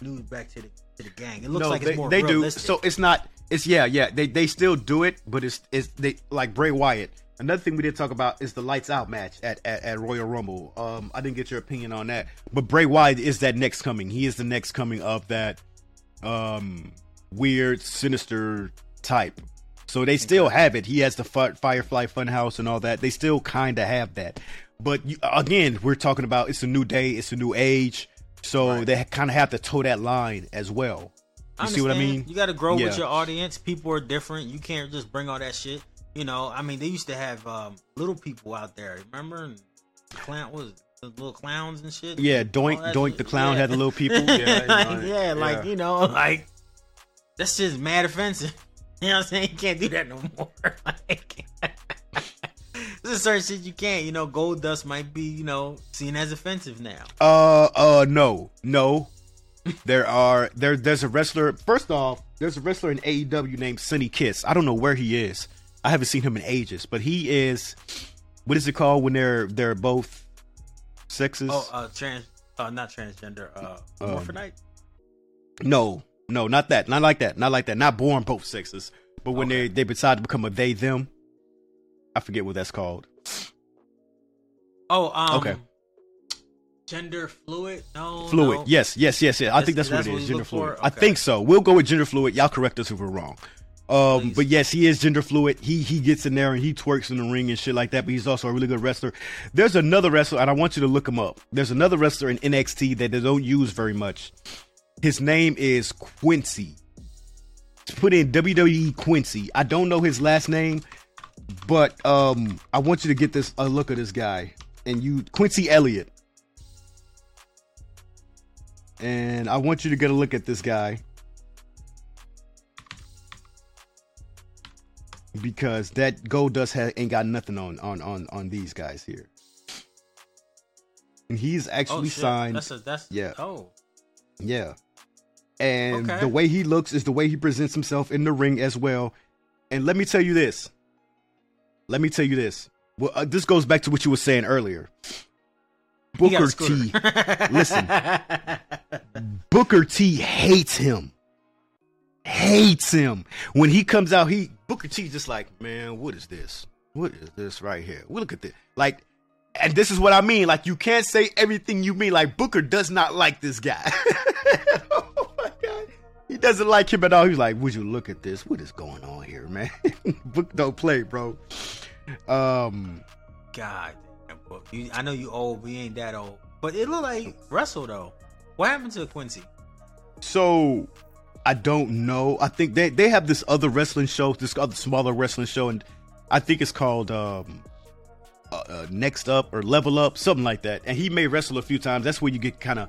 new back to the to the gang. It looks no, like they, it's more they realistic. do. So it's not it's yeah, yeah. They they still do it, but it's it's they like Bray Wyatt. Another thing we did talk about is the lights out match at, at, at Royal Rumble. Um, I didn't get your opinion on that, but Bray Wyatt is that next coming. He is the next coming of that um weird, sinister type. So they still have it. He has the Firefly Funhouse and all that. They still kind of have that. But you, again, we're talking about it's a new day, it's a new age. So right. they kind of have to toe that line as well. You see what I mean? You got to grow yeah. with your audience. People are different. You can't just bring all that shit. You know, I mean, they used to have um, little people out there. Remember? And clown was the little clowns and shit. Yeah, Doink Doink shit. the clown yeah. had the little people. yeah, like, yeah, like you know, like that's just mad offensive. You know what I'm saying? You can't do that no more. like, there's a certain shit you can't. You know, Goldust might be you know seen as offensive now. Uh, uh, no, no, there are there there's a wrestler. First off, there's a wrestler in AEW named Sonny Kiss. I don't know where he is. I haven't seen him in ages, but he is. What is it called when they're they're both sexes? Oh, uh, trans, uh, not transgender. Uh, morphinite. Um, no, no, not that. Not like that. Not like that. Not born both sexes. But when okay. they they decide to become a they them, I forget what that's called. Oh, um, okay gender fluid? No, fluid. No. Yes, yes, yes, yes. I think that's, that's what it is. Gender fluid. Okay. I think so. We'll go with gender fluid. Y'all correct us if we're wrong. Um, but yes, he is gender fluid. He he gets in there and he twerks in the ring and shit like that. But he's also a really good wrestler. There's another wrestler, and I want you to look him up. There's another wrestler in NXT that they don't use very much. His name is Quincy. Put in WWE Quincy. I don't know his last name, but um, I want you to get this a look at this guy. And you Quincy Elliott. and I want you to get a look at this guy because that Goldust ha- ain't got nothing on on on on these guys here, and he's actually oh, signed. That's a, that's yeah. Oh, yeah. And okay. the way he looks is the way he presents himself in the ring as well. And let me tell you this. Let me tell you this. Well, uh, this goes back to what you were saying earlier. Booker T. listen, Booker T hates him. Hates him. When he comes out, he Booker T just like, man, what is this? What is this right here? We look at this. Like, and this is what I mean. Like, you can't say everything you mean. Like, Booker does not like this guy. oh my god. He doesn't like him at all. He's like, would you look at this? What is going on here, man? Book don't play, bro. Um God you, I know you old, we ain't that old, but it looked like Russell though. What happened to Quincy? So I don't know. I think they they have this other wrestling show, this other smaller wrestling show, and I think it's called um, uh, uh, Next Up or Level Up, something like that. And he may wrestle a few times. That's where you get kind of,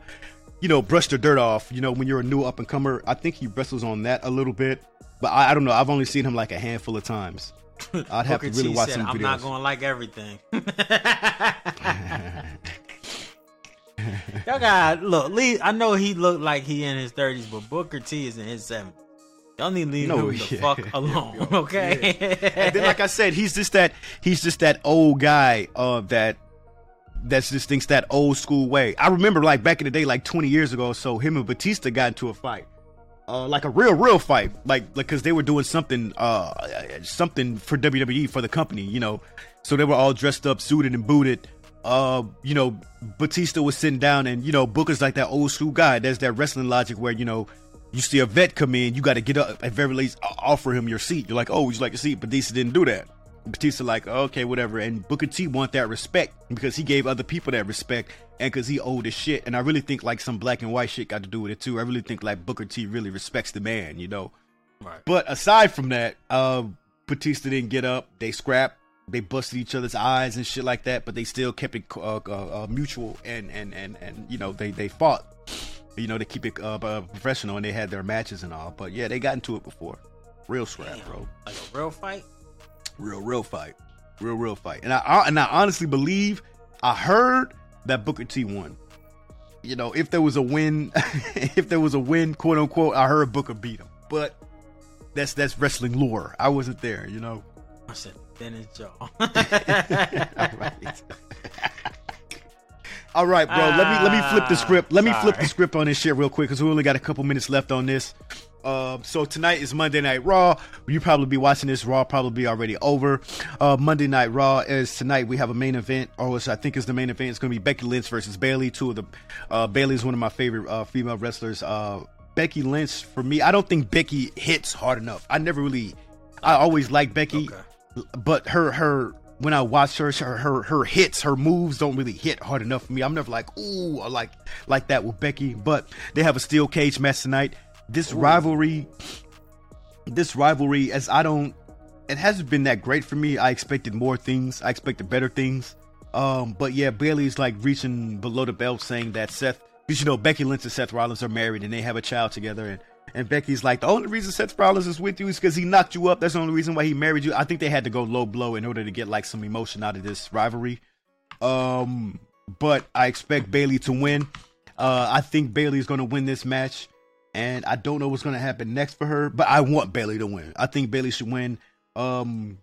you know, brush the dirt off. You know, when you're a new up and comer. I think he wrestles on that a little bit, but I, I don't know. I've only seen him like a handful of times. I'd have to really watch said, some I'm videos. not going to like everything. Y'all got look. Lee, I know he looked like he in his thirties, but Booker T is in his seventies. Y'all need to leave no, him the yeah. fuck alone, okay? Yeah. and then, like I said, he's just that he's just that old guy uh, that that just thinks that old school way. I remember like back in the day, like 20 years ago, so him and Batista got into a fight. Uh, like a real, real fight, like, like, cause they were doing something, uh, something for WWE for the company, you know. So they were all dressed up, suited and booted. Uh, you know, Batista was sitting down, and you know, Booker's like that old school guy. There's that wrestling logic where you know you see a vet come in, you got to get up at very least offer him your seat. You're like, oh, would you like a seat? Batista didn't do that. Batista like, okay, whatever. And Booker T want that respect because he gave other people that respect and because he old as shit. And I really think like some black and white shit got to do with it too. I really think like Booker T really respects the man, you know. Right. But aside from that, uh, Batista didn't get up. They scrapped. They busted each other's eyes and shit like that. But they still kept it uh, uh, uh mutual and and and and you know they they fought you know, to keep it uh, uh, professional, and they had their matches and all. But yeah, they got into it before. Real scrap, Damn. bro. Like a real fight. Real, real fight. Real, real fight. And I and I honestly believe I heard that Booker T won. You know, if there was a win, if there was a win, quote unquote, I heard Booker beat him. But that's that's wrestling lore. I wasn't there, you know. I said Dennis Joe. all right. All right, bro. let me let me flip the script. Let me Sorry. flip the script on this shit real quick because we only got a couple minutes left on this. Uh, so tonight is Monday Night Raw. You probably be watching this Raw probably already over. Uh, Monday Night Raw is tonight. We have a main event, or which I think is the main event. It's going to be Becky Lynch versus Bayley. Two of the uh, Bayley is one of my favorite uh, female wrestlers. Uh, Becky Lynch for me, I don't think Becky hits hard enough. I never really, I always like Becky, okay. But her her when I watch her, her, her, her hits, her moves don't really hit hard enough for me. I'm never like, ooh, I like like that with Becky. But they have a steel cage match tonight. This ooh. rivalry, this rivalry, as I don't, it hasn't been that great for me. I expected more things. I expected better things. Um, but yeah, Bayley's like reaching below the belt, saying that Seth, because you know Becky Lynch and Seth Rollins are married and they have a child together, and and Becky's like, the only reason Seth Rollins is with you is because he knocked you up. That's the only reason why he married you. I think they had to go low blow in order to get like some emotion out of this rivalry. Um, but I expect Bayley to win. Uh, I think Bayley is going to win this match, and I don't know what's going to happen next for her, but I want Bayley to win. I think Bayley should win. Um,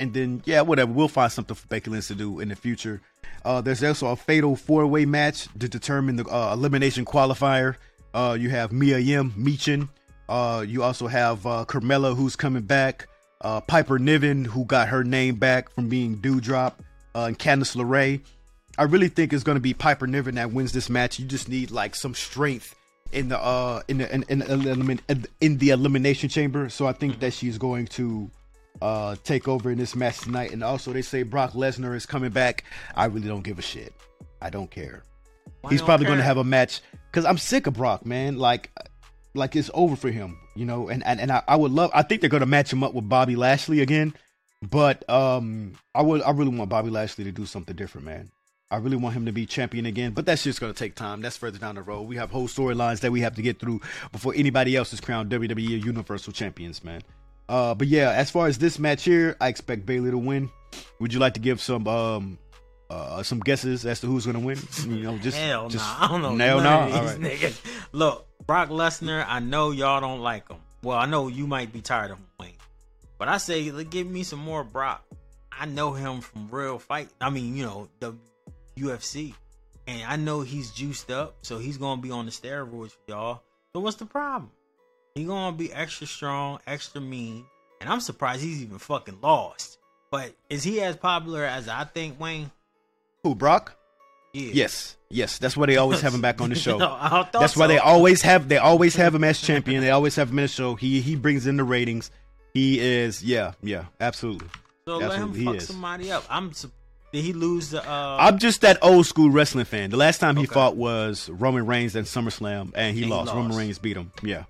and then yeah, whatever. We'll find something for Becky Lynch to do in the future. Uh, there's also a fatal four way match to determine the uh, elimination qualifier. Uh, you have Mia Yim, Michin. Uh, you also have uh, Carmella, who's coming back. Uh, Piper Niven, who got her name back from being Doudrop, uh, and Candice LeRae. I really think it's going to be Piper Niven that wins this match. You just need like some strength in the uh in the in, in, in, in the elimination chamber. So I think that she's going to uh take over in this match tonight. And also they say Brock Lesnar is coming back. I really don't give a shit. I don't care. Why He's probably going to have a match because I'm sick of Brock, man. Like, like it's over for him, you know. And and, and I, I would love. I think they're to match him up with Bobby Lashley again. But um, I would. I really want Bobby Lashley to do something different, man. I really want him to be champion again, but that's just to take time. That's further down the road. We have whole storylines that we have to get through before anybody else is crowned WWE Universal Champions, man. Uh, but yeah, as far as this match here, I expect Bayley to win. Would you like to give some um uh, some guesses as to who's gonna win? You know, just hell just nah. I don't know. Hell nah. All right. Niggas. Look, Brock Lesnar. I know y'all don't like him. Well, I know you might be tired of him, Wayne. But I say, give me some more Brock. I know him from real fight. I mean, you know the UFC, and I know he's juiced up, so he's gonna be on the steroids for y'all. So what's the problem? He gonna be extra strong, extra mean, and I'm surprised he's even fucking lost. But is he as popular as I think, Wayne? Who Brock? Yeah. Yes, yes. That's why they always have him back on the show. no, that's so. why they always have they always have him as champion. They always have him in the show. He he brings in the ratings. He is yeah yeah absolutely. So absolutely, let him fuck somebody up. I'm. Did he lose the? Uh... I'm just that old school wrestling fan. The last time he okay. fought was Roman Reigns at SummerSlam, and he, and lost. he lost. Roman Reigns beat him. Yeah.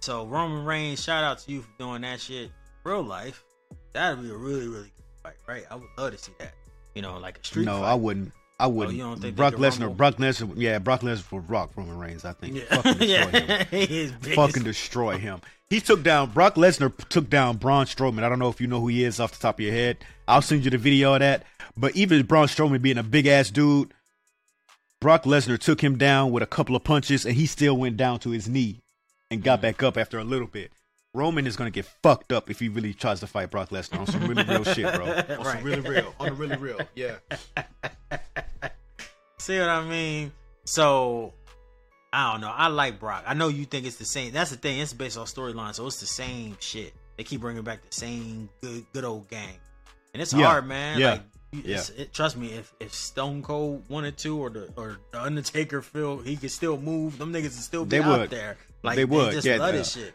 So Roman Reigns, shout out to you for doing that shit. Real life, that'd be a really really good fight, right? I would love to see that. You know, like a street. No, fight. I wouldn't. I oh, wouldn't. Oh, Brock Lesnar. Brock Lesnar. Yeah, Brock Lesnar for Rock Roman Reigns. I think. Yeah. Fucking destroy yeah. him. Fucking destroy him. He took down Brock Lesnar. Took down Braun Strowman. I don't know if you know who he is off the top of your head. I'll send you the video of that. But even Braun Strowman being a big ass dude, Brock Lesnar took him down with a couple of punches, and he still went down to his knee and got mm. back up after a little bit. Roman is gonna get fucked up if he really tries to fight Brock Lesnar on some really real shit, bro. On Right. some really real, on a really real, yeah. See what I mean? So I don't know. I like Brock. I know you think it's the same. That's the thing. It's based on storyline, so it's the same shit. They keep bringing back the same good, good old gang, and it's Yeah. hard, man. Yeah. Like, you- it's- it, trust me, if if Stone Cold wanted to, or the or the Undertaker feel he could still move, them niggas would still be They out would. there. Like They would, just yeah, love yeah. this shit.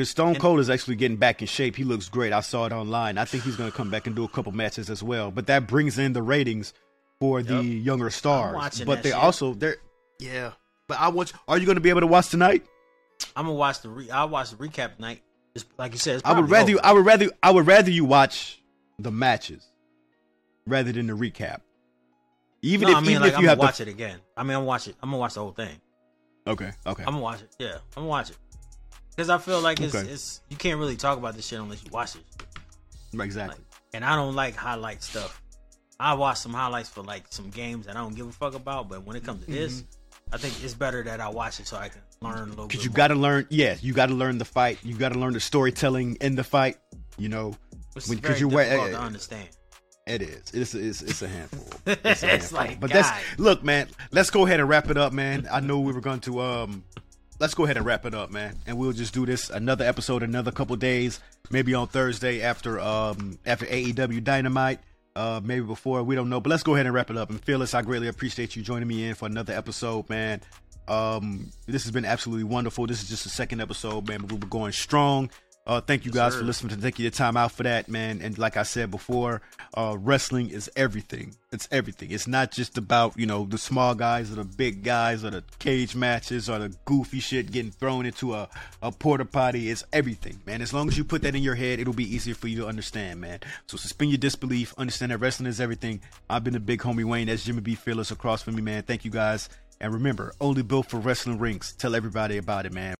Because Stone Cold is actually getting back in shape. He looks great. I saw it online. I think he's going to come back and do a couple matches as well. But that brings in the ratings for the Yep. younger stars. but they shit. also they're yeah. But I want. Are you going to be able to watch tonight? I'm gonna watch the re- I'll watch the recap tonight. It's, like you said, I would rather. over. You, I would rather. I would rather you watch the matches rather than the recap. Even no, if I mean even like if I'm you gonna watch it again. I mean I'm watch it. I'm gonna watch the whole thing. Okay. Okay. I'm gonna watch it. Yeah, I'm gonna watch it because I feel like it's, Okay. it's you can't really talk about this shit unless you watch it. exactly. And I don't like highlight stuff. I watch some highlights for like some games that I don't give a fuck about, but when it comes to this, I think it's better that I watch it so I can learn a little. Because you got to learn. Yeah, you got to learn the fight. You got to learn the storytelling in the fight. You know, Which is when- 'cause you're difficult eh, to understand. It is. It's it's it's a handful. It's, a It's handful. like, but that's look, man. Let's go ahead and wrap it up, man. I know we were going to um. Let's go ahead and wrap it up, man, and we'll just do this another episode, another couple days, maybe on Thursday after um after AEW Dynamite, uh maybe before we don't know, but let's go ahead and wrap it up. And Fearless, I greatly appreciate you joining me in for another episode, man. Um, this has been absolutely wonderful. This is just the second episode, man, we were going strong. Uh, thank you guys for listening to thank you your time out for that, man. And like I said before, uh, wrestling is everything. It's everything. It's not just about you know the small guys or the big guys or the cage matches or the goofy shit getting thrown into a, a porta potty. It's everything, man. As long as you put that in your head, it'll be easier for you to understand, man. So suspend your disbelief. Understand that wrestling is everything. I've been the big homie Wayne. That's Jimmy B. Fearless across from me, man. Thank you guys. And remember, only built for wrestling rings. Tell everybody about it, man.